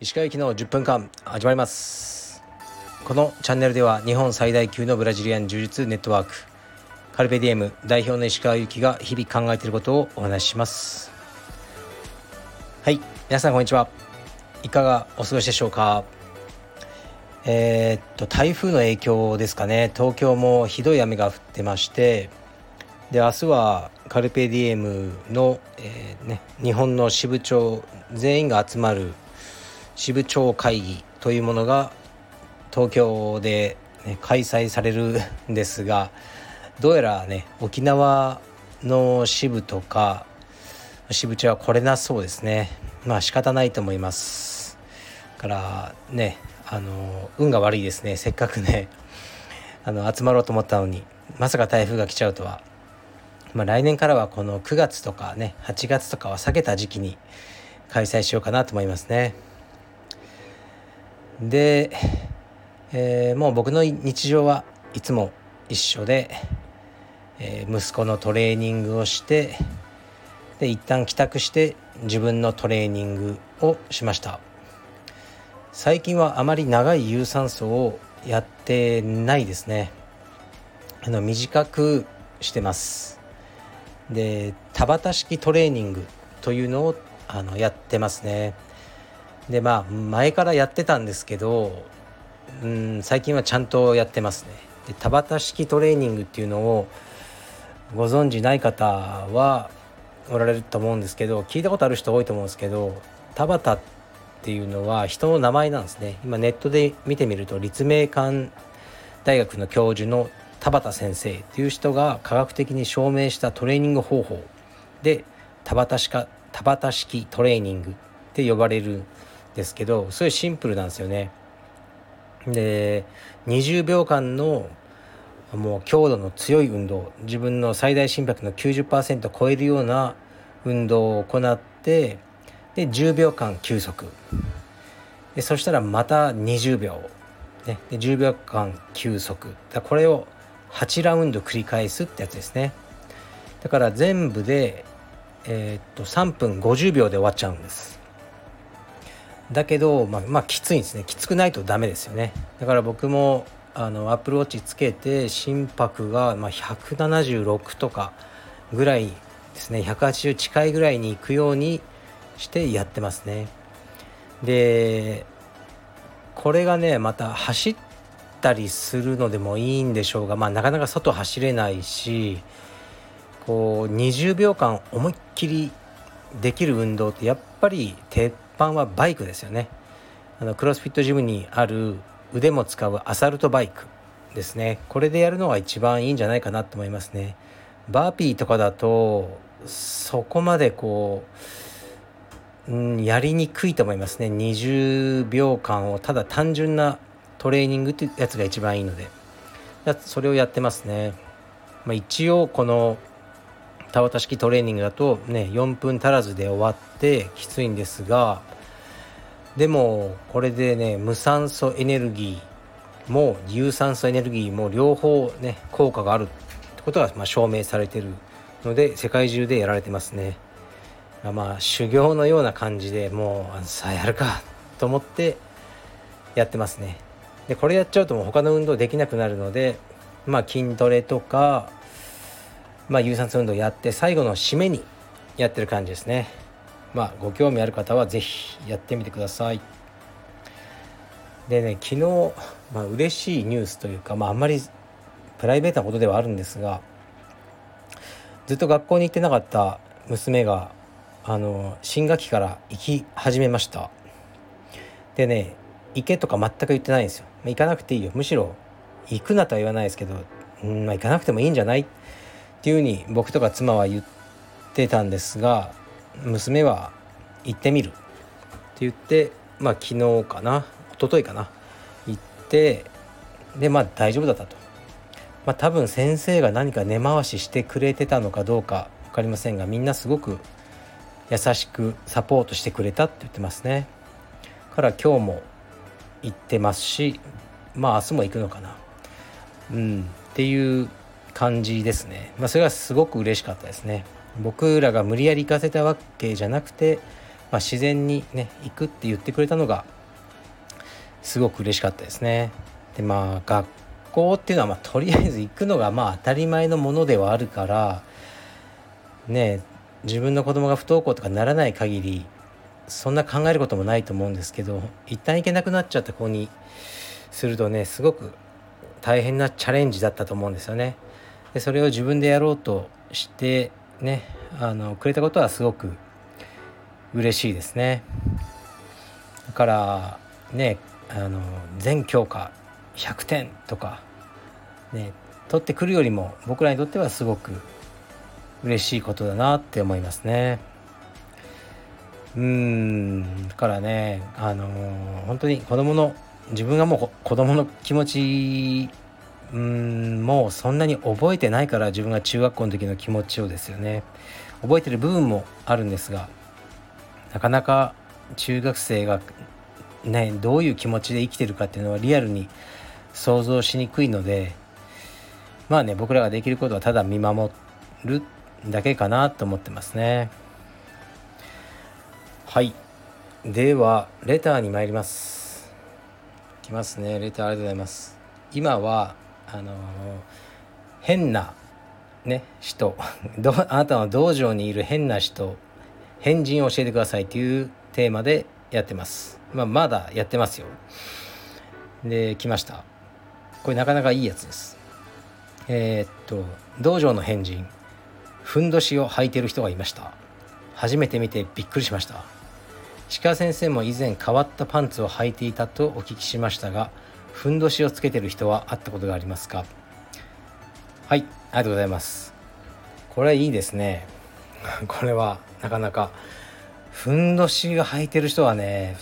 石川行きの10分間始まります。このチャンネルでは日本最大級のブラジリアン柔術ネットワークカルペディエム代表の石川由紀が日々考えていることをお話しします。はい皆さんこんにちは。いかがお過ごしでしょうか？えー、っと台風の影響ですかね。東京もひどい雨が降ってましてで明日はカルペディエムの、えー、ね、日本の支部長全員が集まる支部長会議というものが東京で、ね、開催されるんですがどうやらね沖縄の支部とか支部長は来れなそうですね。まあ仕方ないと思います。からねあの運が悪いですね。せっかくねあの集まろうと思ったのにまさか台風が来ちゃうとは、まあ、来年からはこの9月とかね8月とかは避けた時期に開催しようかなと思いますね。で、えー、もう僕の日常はいつも一緒で、えー、息子のトレーニングをしてで一旦帰宅して自分のトレーニングをしました。最近はあまり長い有酸素をやってないですね。あの短くしてます。で田畑式トレーニングというのをあのやってますね。でまあ前からやってたんですけどうん最近はちゃんとやってますね。で田畑式トレーニングっていうのをご存じない方はおられると思うんですけど聞いたことある人多いと思うんですけど田畑っていうのは人の名前なんですね。今ネットで見てみると立命館大学の教授の田畑先生っていう人が科学的に証明したトレーニング方法で田畑式田畑式トレーニングって呼ばれるんですけどすごいシンプルなんですよね。で20秒間のもう強度の強い運動自分の最大心拍の90%を超えるような運動を行ってで10秒間休息。でそしたらまた20秒、ね、で10秒間休息。だこれを8ラウンド繰り返すってやつですね。だから全部で、えー、っと3分50秒で終わっちゃうんです。だけど、まあ、まあきついんですね。きつくないとダメですよね。だから僕もあのアップルウォッチつけて心拍がまあ176とかぐらいですね。180近いぐらいに行くようにしてやってますね。でこれがねまた走ってたりするのでもいいんでしょうが、まあ、なかなか外走れないしこう20秒間思いっきりできる運動ってやっぱり鉄板はバイクですよね。あのクロスフィットジムにある腕も使うアサルトバイクですね。これでやるのが一番いいんじゃないかなと思いますね。バーピーとかだとそこまでこううん、やりにくいと思いますね。20秒間をただ単純なトレーニングってやつが一番いいので。それをやってますね、まあ、一応この田畑式トレーニングだとね4分足らずで終わってきついんですがでもこれでね無酸素エネルギーも有酸素エネルギーも両方ね効果があるってことがま証明されてるので世界中でやられてますね。まあ修行のような感じでもうさあやるかと思ってやってますね。でこれやっちゃうともう他の運動できなくなるのでまあ筋トレとかまあ有酸素運動やって最後の締めにやってる感じですね。まあご興味ある方は是非やってみてください。でね昨日、まあ嬉しいニュースというかまああんまりプライベートなことではあるんですがずっと学校に行ってなかった娘があの新学期から行き始めました。でね行けとか全く言ってないんですよ。行かなくていいよ。むしろ行くなとは言わないですけど、うんまあ、行かなくてもいいんじゃない？っていうふうに僕とか妻は言ってたんですが娘は行ってみる。って言ってまあ昨日かな？一昨日かな？行ってでまあ大丈夫だったと。まあ多分先生が何か根回ししてくれてたのかどうか分かりませんがみんなすごく優しくサポートしてくれたって言ってますね。から今日も行ってますしまあ明日も行くのかな。うんっていう感じですね、まあ、それがすごく嬉しかったですね。僕らが無理やり行かせたわけじゃなくて、まあ、自然にね行くって言ってくれたのがすごく嬉しかったですね。でまあ学校っていうのはまあとりあえず行くのがまあ当たり前のものではあるからね自分の子供が不登校とかならない限りそんな考えることもないと思うんですけど一旦行けなくなっちゃった子にするとねすごく大変なチャレンジだったと思うんですよね。でそれを自分でやろうとしてねあのくれたことはすごく嬉しいですね。だからねあの全教科100点とかね取ってくるよりも僕らにとってはすごく嬉しいことだなって思いますね。うん。だからねあのー、本当に子供の自分がもう子供の気持ちうんもうそんなに覚えてないから自分が中学校の時の気持ちをですよね。覚えてる部分もあるんですがなかなか中学生がねどういう気持ちで生きてるかっていうのはリアルに想像しにくいのでまあね僕らができることはただ見守るだけかなと思ってますね。はい。ではレターに参ります。いきますね。レターありがとうございます。今はあの、変なね人。どあなたの道場にいる変な人。変人を教えてください。というテーマでやってます。まあまだやってますよ。で来ました。これなかなかいいやつです。えー、っと道場の変人。ふんどしを履いてる人がいました。初めて見てびっくりしました。鹿先生も以前変わったパンツを履いていたとお聞きしましたがふんどしをつけてる人は会ったことがありますか？はいありがとうございます。これはいいですね。これはなかなかふんどしが履いてる人はね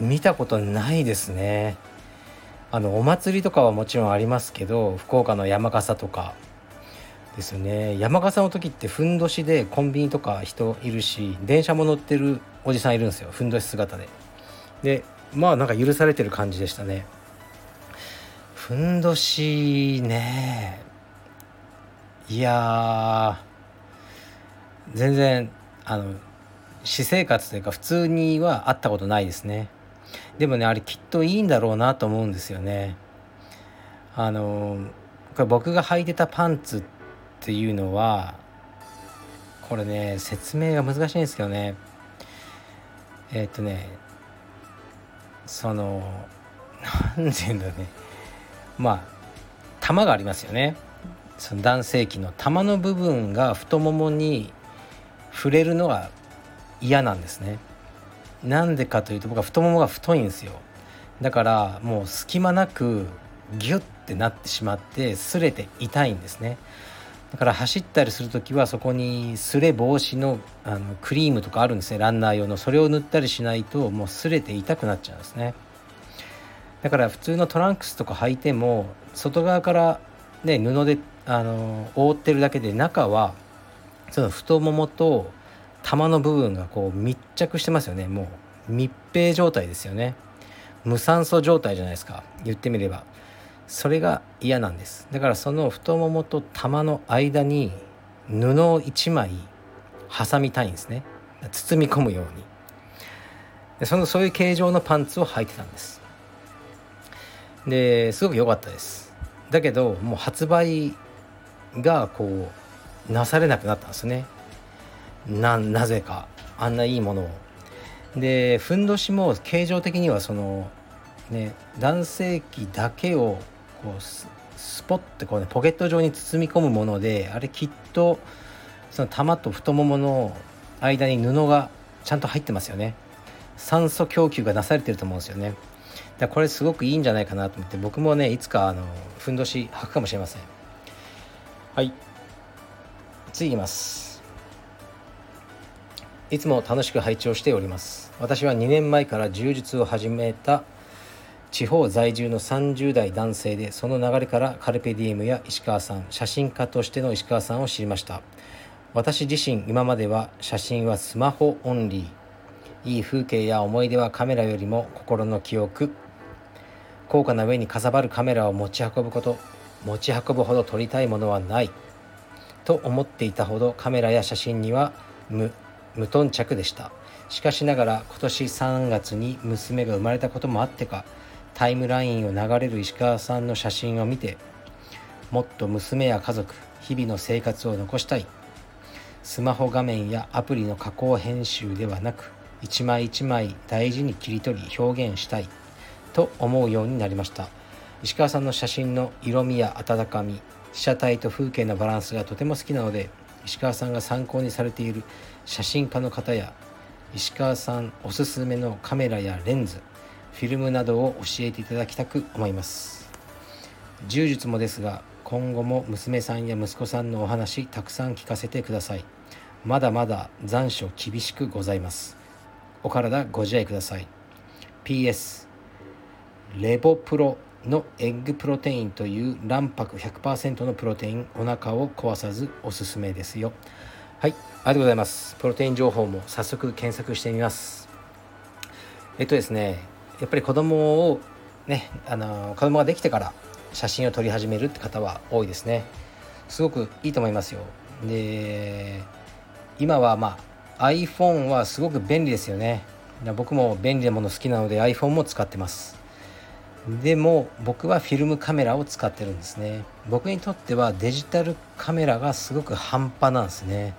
見たことないですね。あのお祭りとかはもちろんありますけど福岡の山笠とかですね。山笠の時ってふんどしでコンビニとか人いるし電車も乗ってるおじさんいるんですよ。ふんどし姿で。でまあなんか許されてる感じでしたね。ふんどしね。いや全然あの私生活というか普通には会ったことないですね。でもねあれきっといいんだろうなと思うんですよね。あのこれ僕が履いてたパンツってていうのはこれね説明が難しいんですけどね。え、っとねその何て言うんだろうね。まあ玉がありますよね。その男性器の玉の部分が太ももに触れるのが嫌なんですね。なんでかというと僕は太ももが太いんですよ。だからもう隙間なくギュッてなってしまって擦れて痛いんですね。だから走ったりする時はそこに擦れ防止のあのクリームとかあるんですね。ランナー用のそれを塗ったりしないともう擦れて痛くなっちゃうんですね。だから普通のトランクスとか履いても外側からね布であの覆ってるだけで中はその太ももと玉の部分がこう密着してますよね。もう密閉状態ですよね。無酸素状態じゃないですか。言ってみれば。それが嫌なんです。だからその太ももと玉の間に布を1枚挟みたいんですね。包み込むように。でそのそういう形状のパンツを履いてたんです。ですごく良かったです。だけどもう発売がこうなされなくなったんですね。ななぜか。あんないいものを。でふんどしも形状的にはそのね男性器だけをこうスポッてこうねポケット状に包み込むものであれきっとその玉と太ももの間に布がちゃんと入ってますよね。酸素供給がなされてると思うんですよね。だこれすごくいいんじゃないかなと思って僕もねいつかあのふんどし履くかもしれません。はい。次いきます。いつも楽しく配置をしております。私は2年前から柔術を始めた地方在住の30代男性でその流れからカルペディエムや石川さん写真家としての石川さんを知りました。私自身今までは写真はスマホオンリー。いい風景や思い出はカメラよりも心の記憶。高価な上にかさばるカメラを持ち運ぶこと。持ち運ぶほど撮りたいものはない。と思っていたほどカメラや写真には無無頓着でした。しかしながら今年3月に娘が生まれたこともあってかタイムラインを流れる石川さんの写真を見てもっと娘や家族日々の生活を残したい。スマホ画面やアプリの加工編集ではなく一枚一枚大事に切り取り表現したい。と思うようになりました。石川さんの写真の色味や温かみ被写体と風景のバランスがとても好きなので石川さんが参考にされている写真家の方や石川さんおすすめのカメラやレンズフィルムなどを教えていただきたく思います。柔術もですが今後も娘さんや息子さんのお話たくさん聞かせてください。まだまだ残暑厳しくございます。お体ご自愛ください。PS レボプロのエッグプロテインという卵白100%のプロテインお腹を壊さずおすすめですよ。はいありがとうございます。プロテイン情報も早速検索してみます。えっとですねやっぱり子供をねあの子供ができてから写真を撮り始めるって方は多いですね。すごくいいと思いますよ。で今はまあ iPhone はすごく便利ですよね。僕も便利なもの好きなので iPhone も使ってます。でも僕はフィルムカメラを使ってるんですね。僕にとってはデジタルカメラがすごく半端なんですね。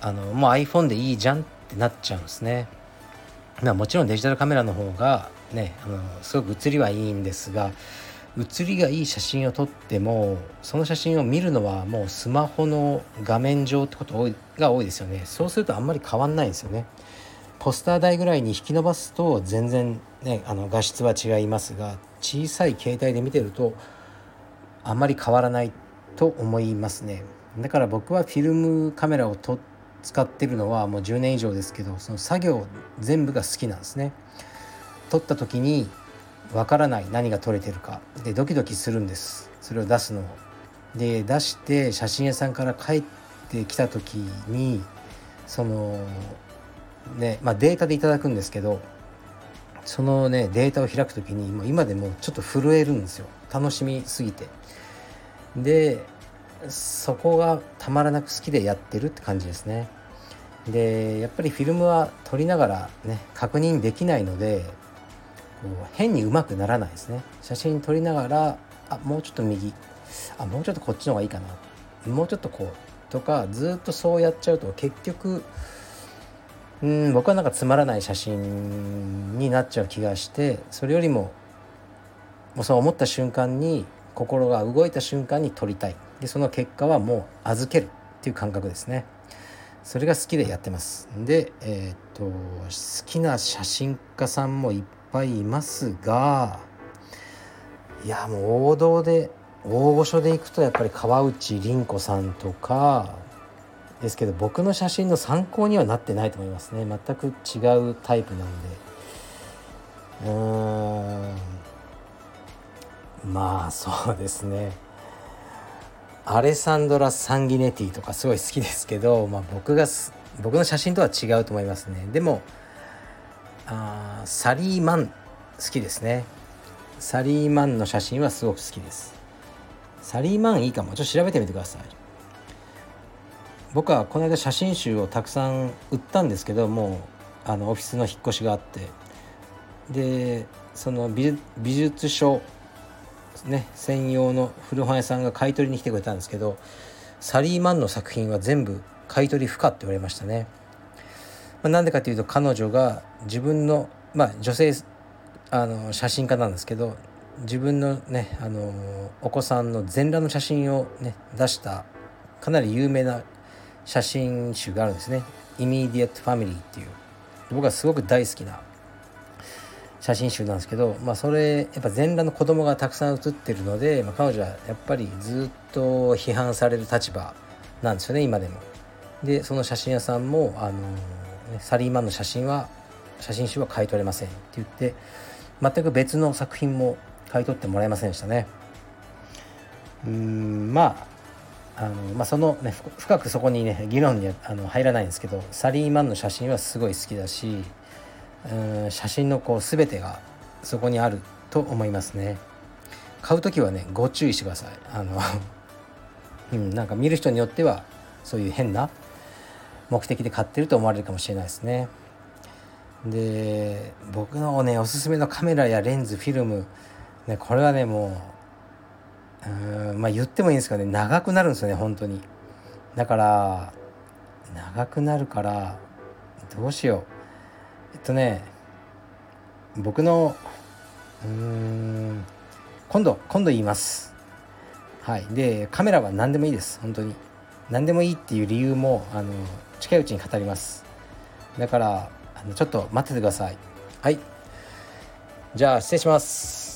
あのもう iPhone でいいじゃんってなっちゃうんですね。まもちろんデジタルカメラの方がねあのすごく写りはいいんですが写りがいい写真を撮ってもその写真を見るのはもうスマホの画面上ってことが多いですよね。そうするとあんまり変わんないんですよね。ポスター台ぐらいに引き伸ばすと全然ねあの画質は違いますが小さい携帯で見てるとあんまり変わらないと思いますね。だから僕はフィルムカメラを使ってるのはもう10年以上ですけどその作業全部が好きなんですね。撮った時にわからない何が撮れてるか。でドキドキするんです。それを出すのを。で出して写真屋さんから帰ってきた時にそのねまあデータでいただくんですけどそのねデータを開く時にもう今でもちょっと震えるんですよ。楽しみすぎて。でそこがたまらなく好きでやってるって感じですね。でやっぱりフィルムは撮りながらね確認できないのでこう変にうまくならないですね。写真撮りながらあもうちょっと右あもうちょっとこっちの方がいいかなもうちょっとこうとかずっとそうやっちゃうと結局うん僕はなんかつまらない写真になっちゃう気がしてそれよりももうそう思った瞬間に心が動いた瞬間に撮りたい。でその結果はもう預けるっていう感覚ですね。それが好きでやってます。でえー、っと好きな写真家さんもいっぱいいますがいやもう王道で大御所でいくとやっぱり川内凛子さんとかですけど僕の写真の参考にはなってないと思いますね。全く違うタイプなんで。うーん。まあそうですね。アレサンドラ・サンギネティとかすごい好きですけど、まあ、僕が僕の写真とは違うと思いますね。でもあサリーマン好きですね。サリーマンの写真はすごく好きです。サリーマンいいかも。ちょっと調べてみてください。僕はこの間写真集をたくさん売ったんですけどもうあのオフィスの引っ越しがあって。でその美術書ね専用の古本屋さんが買い取りに来てくれたんですけどサリーマンの作品は全部買い取り不可って言われましたね。まあ、なんでかというと彼女が自分のまあ女性あの写真家なんですけど自分のねあのお子さんの全裸の写真をね出したかなり有名な写真集があるんですね「イミディアット・ファミリー」っていう僕はすごく大好きな写真集なんですけど、まあ、それやっぱ全裸の子供がたくさん写ってるので、まあ、彼女はやっぱりずっと批判される立場なんですよね今でも。でその写真屋さんもあの、ね、サリーマンの写真は写真集は買い取れませんって言って全く別の作品も買い取ってもらえませんでしたね。うんまああのまあ、その、ね、深くそこにね議論にあの入らないんですけどサリーマンの写真はすごい好きだしうん写真のこう全てがそこにあると思いますね。買う時はねご注意してください。あの うんなんか見る人によってはそういう変な目的で買ってると思われるかもしれないですね。で僕のねおすすめのカメラやレンズフィルム、ね、これはねもううんまあ言ってもいいんですけどね長くなるんですよね本当に。だから長くなるからどうしよう。えっとね僕のうーん今度今度言います。はい。でカメラは何でもいいです。本当に。何でもいいっていう理由もあの近いうちに語ります。だからあのちょっと待っててください。はい。じゃあ失礼します。